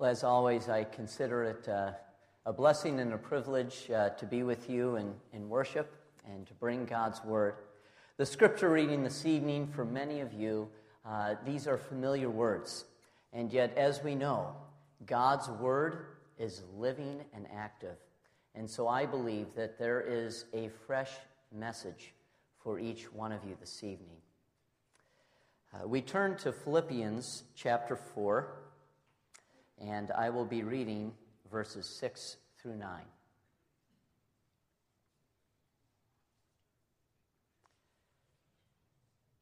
Well, as always, I consider it uh, a blessing and a privilege uh, to be with you in, in worship and to bring God's Word. The scripture reading this evening for many of you, uh, these are familiar words. And yet, as we know, God's Word is living and active. And so I believe that there is a fresh message for each one of you this evening. Uh, we turn to Philippians chapter 4, and I will be reading verses 6 through 9.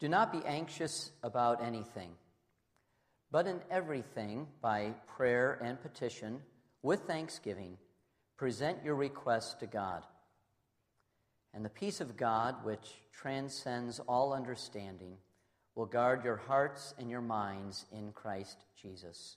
Do not be anxious about anything, but in everything, by prayer and petition, with thanksgiving, present your requests to God. And the peace of God, which transcends all understanding, will guard your hearts and your minds in Christ Jesus.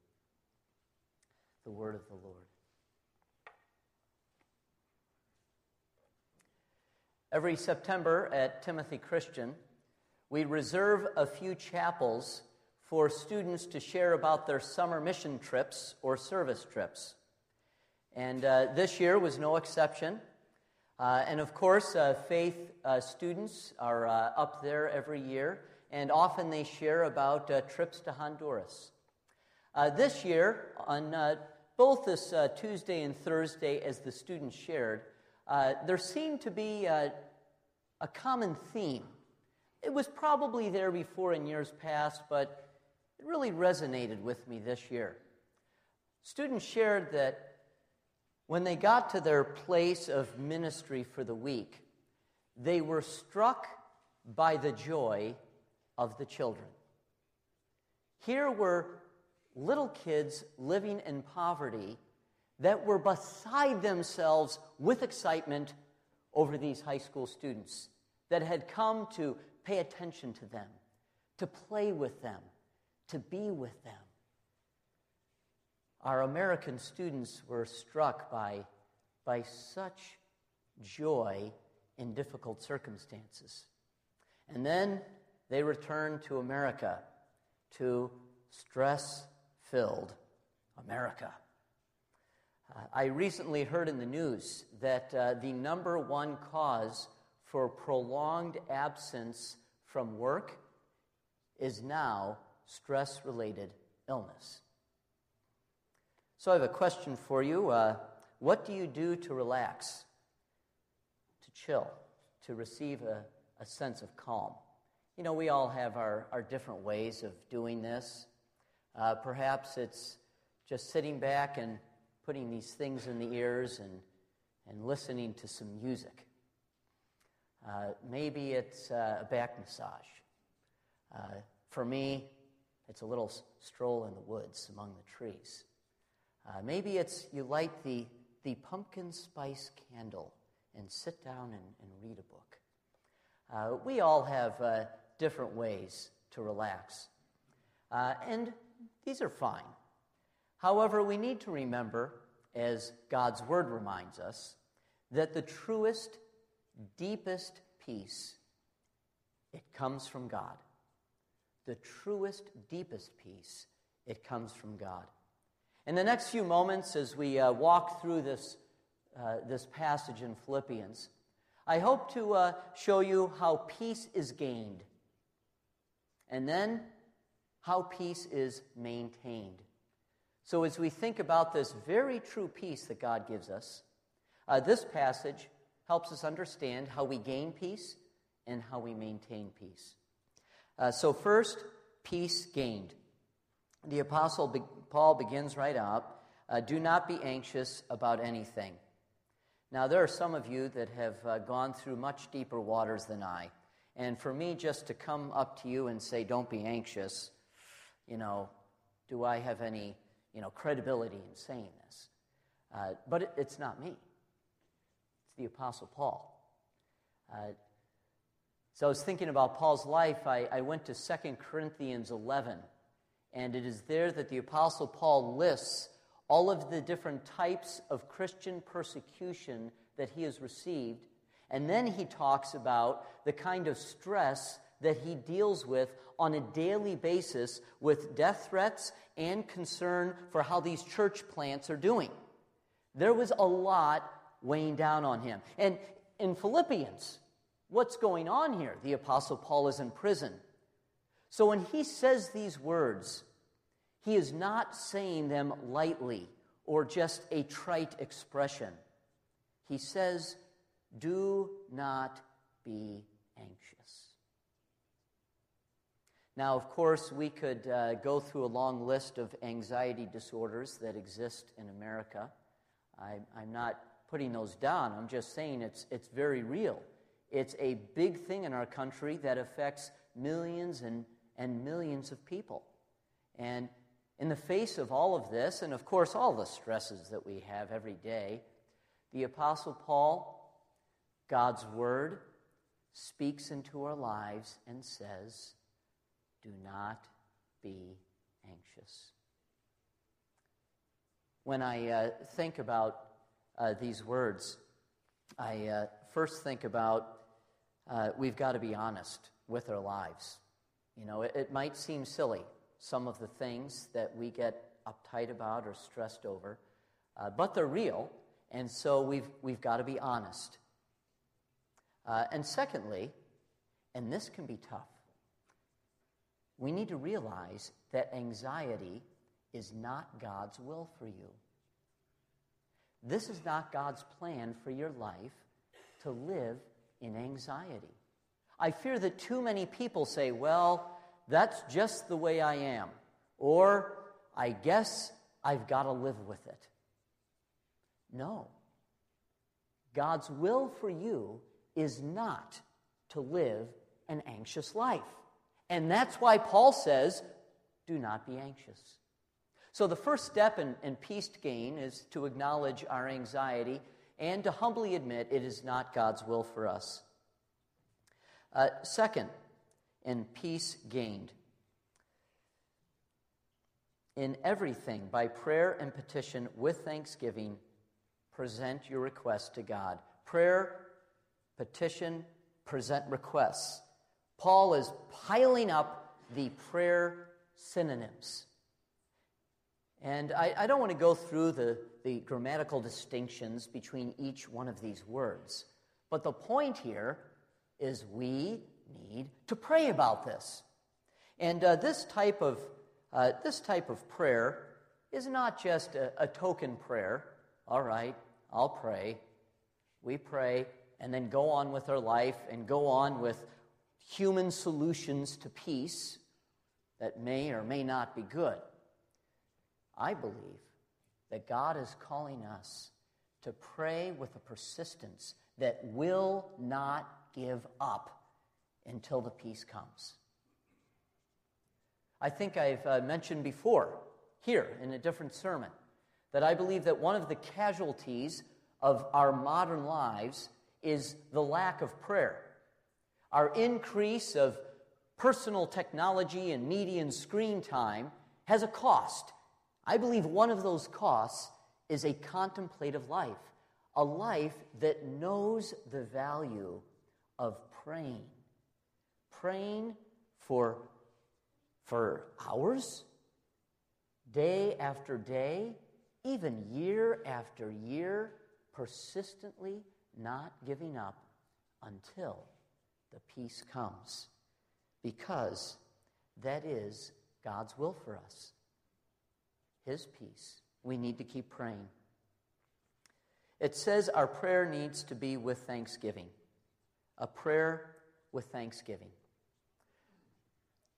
The word of the Lord. Every September at Timothy Christian, we reserve a few chapels for students to share about their summer mission trips or service trips. And uh, this year was no exception. Uh, and of course, uh, faith uh, students are uh, up there every year, and often they share about uh, trips to Honduras. Uh, this year, on uh, both this uh, Tuesday and Thursday, as the students shared, there seemed to be a common theme. It was probably there before in years past, but it really resonated with me this year. Students shared that when they got to their place of ministry for the week, they were struck by the joy of the children. Here were little kids living in poverty that were beside themselves with excitement over these high school students that had come to pay attention to them, to play with them, to be with them our American students were struck by, by such joy in difficult circumstances. And then they returned to America, to stress filled America. Uh, I recently heard in the news that uh, the number one cause for prolonged absence from work is now stress related illness. So I have a question for you. Uh, what do you do to relax, to chill, to receive a, a sense of calm? You know, we all have our, our different ways of doing this. Uh, perhaps it's just sitting back and putting these things in the ears and, and listening to some music. Uh, maybe it's uh, a back massage. Uh, for me, it's a little stroll in the woods among the trees. Uh, maybe it's you light the, the pumpkin spice candle and sit down and, and read a book. Uh, we all have uh, different ways to relax. Uh, and these are fine. However, we need to remember, as God's Word reminds us, that the truest, deepest peace, it comes from God. The truest, deepest peace, it comes from God. In the next few moments, as we uh, walk through this, uh, this passage in Philippians, I hope to uh, show you how peace is gained, and then how peace is maintained. So, as we think about this very true peace that God gives us, uh, this passage helps us understand how we gain peace and how we maintain peace. Uh, so, first, peace gained. The Apostle Paul begins right out uh, do not be anxious about anything. Now, there are some of you that have uh, gone through much deeper waters than I. And for me, just to come up to you and say, don't be anxious, you know, do I have any you know, credibility in saying this. Uh, but it, it's not me, it's the Apostle Paul. Uh, so I was thinking about Paul's life. I, I went to 2 Corinthians 11, and it is there that the Apostle Paul lists all of the different types of Christian persecution that he has received. And then he talks about the kind of stress that he deals with on a daily basis with death threats and concern for how these church plants are doing. There was a lot weighing down on him. And in Philippians, what's going on here? The Apostle Paul is in prison. So when he says these words, he is not saying them lightly or just a trite expression. He says, Do not be anxious. Now, of course, we could uh, go through a long list of anxiety disorders that exist in America. I, I'm not putting those down, I'm just saying it's, it's very real. It's a big thing in our country that affects millions and, and millions of people. And in the face of all of this, and of course, all the stresses that we have every day, the Apostle Paul, God's Word, speaks into our lives and says, Do not be anxious. When I uh, think about uh, these words, I uh, first think about uh, we've got to be honest with our lives. You know, it, it might seem silly, some of the things that we get uptight about or stressed over, uh, but they're real, and so we've, we've got to be honest. Uh, and secondly, and this can be tough, we need to realize that anxiety is not God's will for you. This is not God's plan for your life to live in anxiety. I fear that too many people say, well, that's just the way I am, or I guess I've got to live with it. No. God's will for you is not to live an anxious life. And that's why Paul says, do not be anxious. So, the first step in, in peace gain is to acknowledge our anxiety and to humbly admit it is not God's will for us. Uh, second, in peace gained. In everything, by prayer and petition with thanksgiving, present your requests to God. Prayer, petition, present requests. Paul is piling up the prayer synonyms. And I, I don't want to go through the, the grammatical distinctions between each one of these words. But the point here is we need to pray about this. And uh, this, type of, uh, this type of prayer is not just a, a token prayer. All right, I'll pray. We pray and then go on with our life and go on with human solutions to peace that may or may not be good. I believe that God is calling us to pray with a persistence that will not give up until the peace comes. I think I've uh, mentioned before, here in a different sermon, that I believe that one of the casualties of our modern lives is the lack of prayer. Our increase of personal technology and media and screen time has a cost. I believe one of those costs is a contemplative life, a life that knows the value of praying. Praying for, for hours, day after day, even year after year, persistently not giving up until the peace comes. Because that is God's will for us. His peace. We need to keep praying. It says our prayer needs to be with thanksgiving. A prayer with thanksgiving.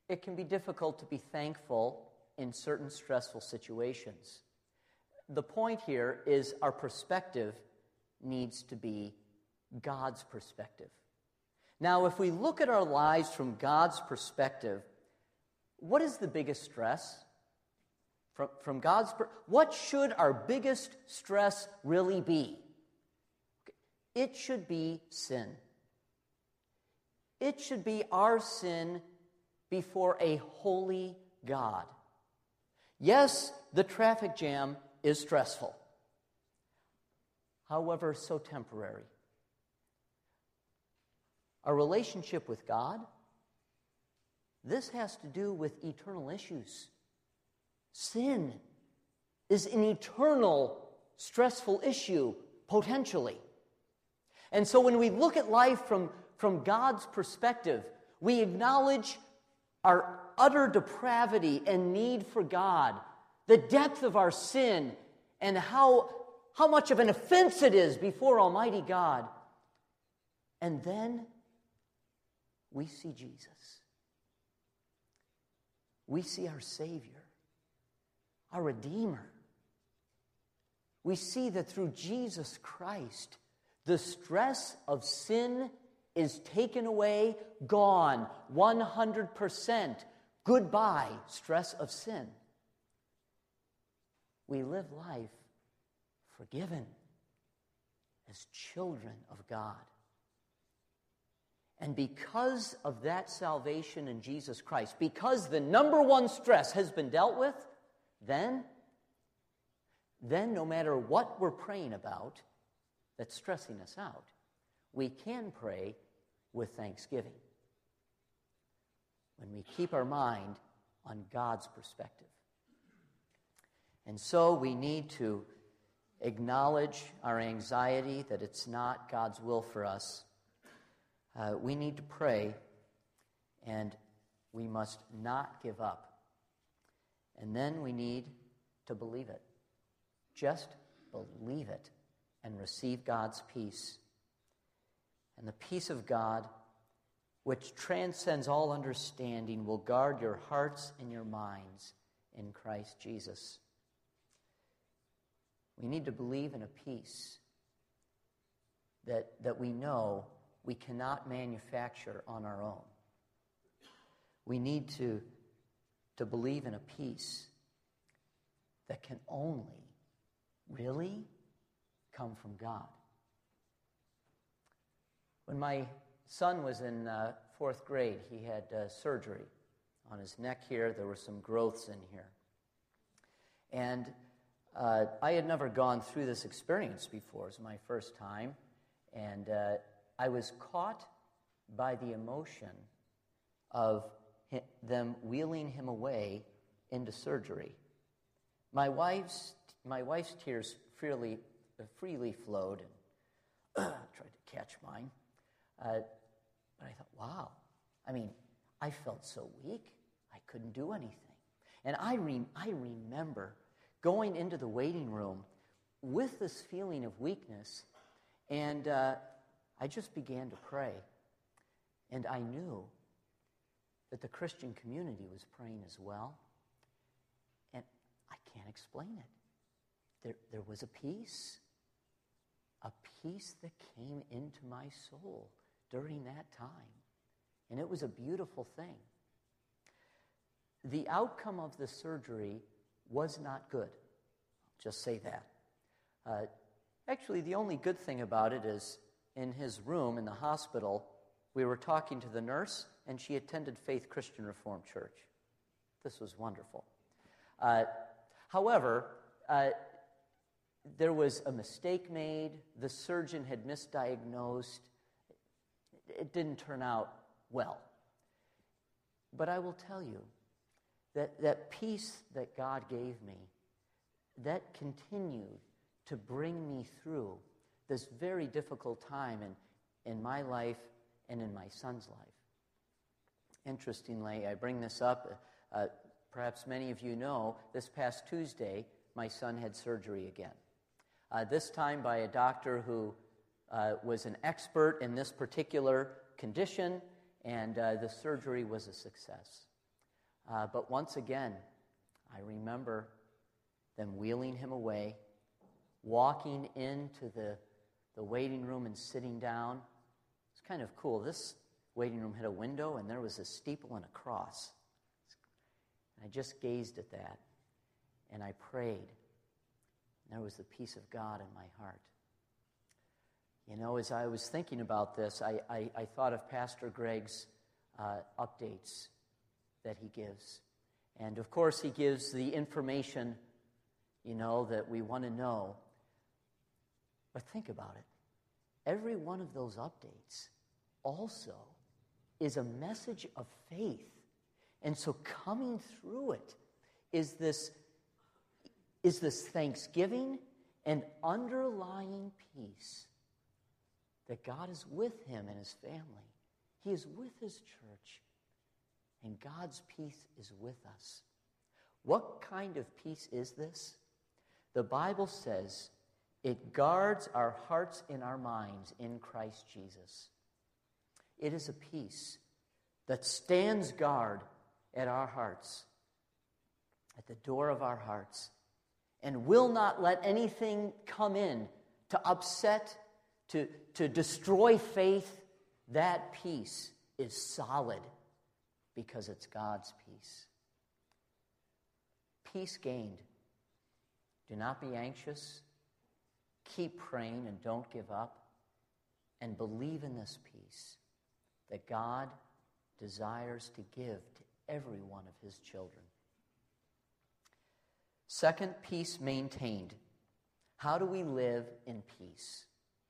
It can be difficult to be thankful in certain stressful situations. The point here is our perspective needs to be God's perspective. Now, if we look at our lives from God's perspective, what is the biggest stress? from, from God's, what should our biggest stress really be? It should be sin. It should be our sin before a holy God. Yes, the traffic jam is stressful, however, so temporary. Our relationship with God, this has to do with eternal issues. Sin is an eternal, stressful issue, potentially. And so when we look at life from, from God's perspective, we acknowledge our utter depravity and need for God, the depth of our sin, and how, how much of an offense it is before Almighty God. And then we see Jesus. We see our Savior, our Redeemer. We see that through Jesus Christ, the stress of sin is taken away, gone, 100%. Goodbye, stress of sin. We live life forgiven as children of God. And because of that salvation in Jesus Christ, because the number one stress has been dealt with, then, then no matter what we're praying about that's stressing us out, we can pray with thanksgiving. When we keep our mind on God's perspective. And so we need to acknowledge our anxiety that it's not God's will for us. Uh, we need to pray, and we must not give up. And then we need to believe it. Just believe it and receive God's peace. And the peace of God, which transcends all understanding, will guard your hearts and your minds in Christ Jesus. We need to believe in a peace that, that we know we cannot manufacture on our own. We need to, to believe in a peace that can only really come from God. When my son was in uh, fourth grade, he had uh, surgery on his neck here. There were some growths in here. And uh, I had never gone through this experience before. It was my first time. And uh, I was caught by the emotion of them wheeling him away into surgery. My wife's, my wife's tears freely, freely flowed and tried to catch mine. Uh, but I thought, wow. I mean, I felt so weak, I couldn't do anything. And I, re- I remember going into the waiting room with this feeling of weakness, and uh, I just began to pray. And I knew that the Christian community was praying as well. And I can't explain it. There, there was a peace, a peace that came into my soul during that time. And it was a beautiful thing. The outcome of the surgery was not good. I'll just say that. Uh, actually, the only good thing about it is in his room in the hospital, we were talking to the nurse, and she attended Faith Christian Reformed Church. This was wonderful. Uh, however, uh, there was a mistake made. The surgeon had misdiagnosed. It didn't turn out well. But I will tell you that that peace that God gave me, that continued to bring me through this very difficult time in, in my life and in my son's life. Interestingly, I bring this up. Uh, perhaps many of you know this past Tuesday, my son had surgery again. Uh, this time by a doctor who uh, was an expert in this particular condition, and uh, the surgery was a success. Uh, but once again, I remember them wheeling him away, walking into the the waiting room and sitting down. It's kind of cool. This waiting room had a window, and there was a steeple and a cross. And I just gazed at that. and I prayed. There was the peace of God in my heart. You know, as I was thinking about this, I, I, I thought of Pastor Greg's uh, updates that he gives. And of course, he gives the information, you know, that we want to know. But think about it. Every one of those updates also is a message of faith. And so coming through it is this, is this thanksgiving and underlying peace that God is with him and his family. He is with his church. And God's peace is with us. What kind of peace is this? The Bible says it guards our hearts and our minds in Christ Jesus. It is a peace that stands guard at our hearts, at the door of our hearts, and will not let anything come in to upset, to, to destroy faith. That peace is solid because it's God's peace. Peace gained. Do not be anxious. Keep praying and don't give up. And believe in this peace that God desires to give to every one of his children. Second, peace maintained. How do we live in peace?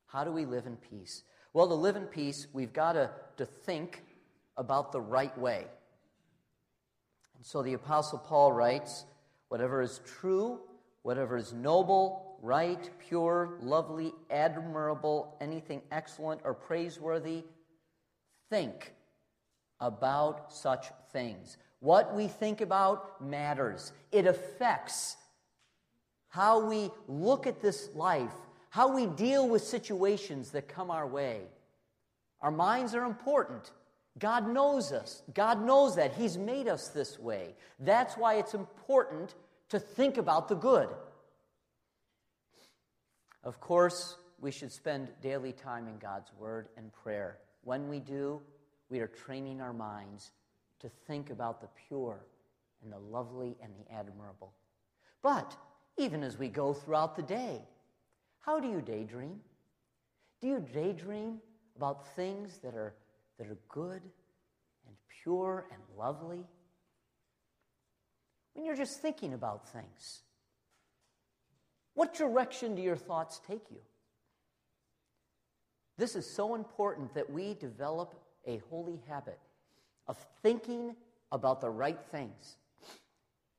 How do we live in peace? Well, to live in peace, we've got to, to think about the right way. And so the Apostle Paul writes whatever is true, whatever is noble, right, pure, lovely, admirable, anything excellent or praiseworthy, think about such things. What we think about matters, it affects how we look at this life, how we deal with situations that come our way. Our minds are important. God knows us. God knows that. He's made us this way. That's why it's important to think about the good. Of course, we should spend daily time in God's Word and prayer. When we do, we are training our minds to think about the pure and the lovely and the admirable. But even as we go throughout the day, how do you daydream? Do you daydream about things that are that are good and pure and lovely? When you're just thinking about things, what direction do your thoughts take you? This is so important that we develop a holy habit of thinking about the right things.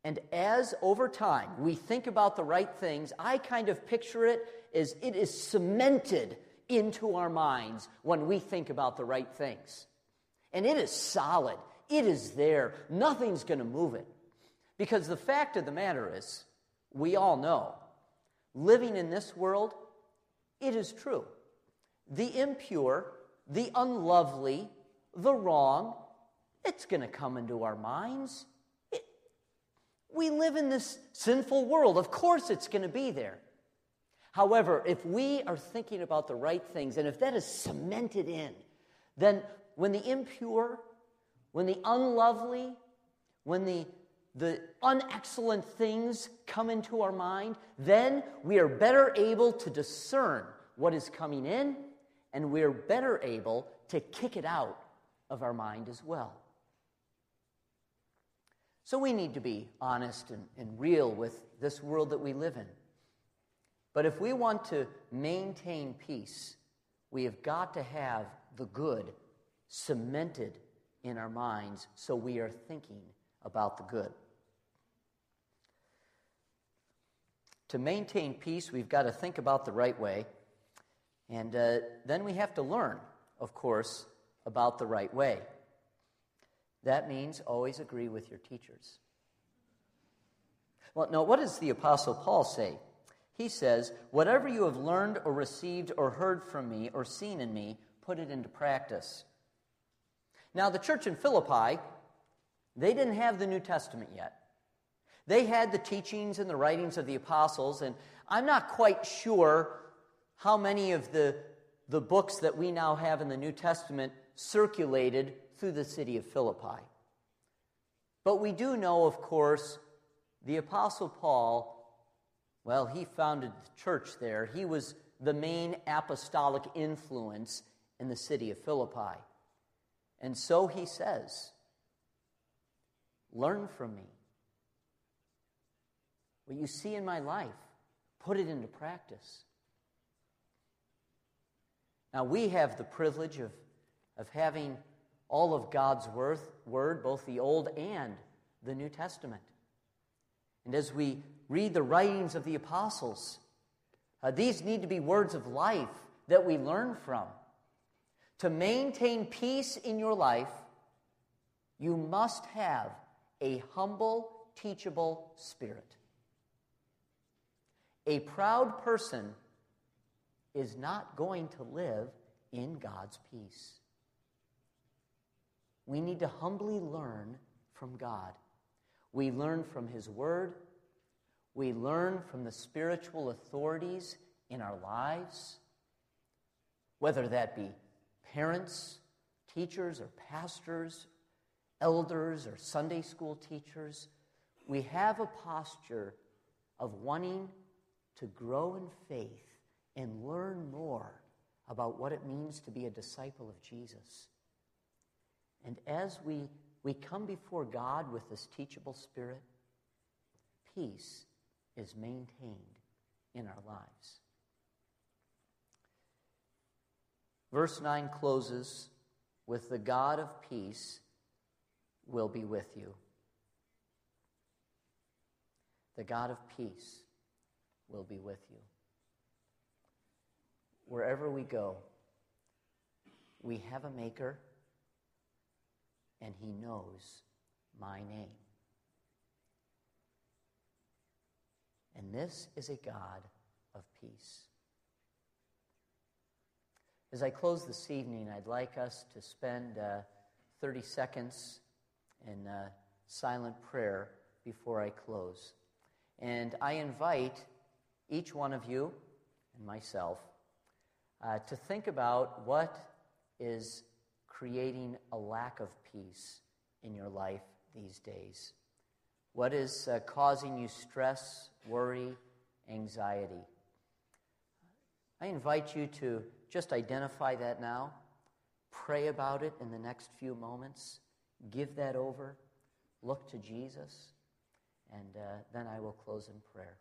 And as over time we think about the right things, I kind of picture it as it is cemented into our minds when we think about the right things. And it is solid, it is there. Nothing's going to move it. Because the fact of the matter is, we all know, living in this world, it is true. The impure, the unlovely, the wrong, it's going to come into our minds. It, we live in this sinful world. Of course, it's going to be there. However, if we are thinking about the right things, and if that is cemented in, then when the impure, when the unlovely, when the, the unexcellent things come into our mind, then we are better able to discern what is coming in, and we're better able to kick it out of our mind as well. So we need to be honest and, and real with this world that we live in. But if we want to maintain peace, we have got to have the good cemented in our minds so we are thinking about the good. To maintain peace, we've got to think about the right way. And uh, then we have to learn, of course, about the right way. That means always agree with your teachers. Well, now, what does the Apostle Paul say? He says, Whatever you have learned or received or heard from me or seen in me, put it into practice. Now, the church in Philippi, they didn't have the New Testament yet. They had the teachings and the writings of the apostles, and I'm not quite sure how many of the, the books that we now have in the New Testament circulated through the city of Philippi. But we do know, of course, The Apostle Paul, well, he founded the church there. He was the main apostolic influence in the city of Philippi. And so he says, Learn from me. What you see in my life, put it into practice. Now, we have the privilege of, of having all of God's worth, word, both the Old and the New Testament. And as we read the writings of the apostles, uh, these need to be words of life that we learn from. To maintain peace in your life, you must have a humble, teachable spirit. A proud person is not going to live in God's peace. We need to humbly learn from God. We learn from His Word. We learn from the spiritual authorities in our lives, whether that be parents, teachers, or pastors, elders, or Sunday school teachers. We have a posture of wanting to grow in faith and learn more about what it means to be a disciple of Jesus. And as we, we come before God with this teachable spirit, peace is maintained in our lives. Verse 9 closes with the God of peace will be with you. The God of peace will be with you. Wherever we go, we have a maker, and he knows my name. And this is a God of peace. As I close this evening, I'd like us to spend uh, 30 seconds in uh, silent prayer before I close. And I invite each one of you and myself uh, to think about what is creating a lack of peace in your life these days. What is uh, causing you stress, worry, anxiety? I invite you to just identify that now. Pray about it in the next few moments. Give that over. Look to Jesus. And uh, then I will close in prayer.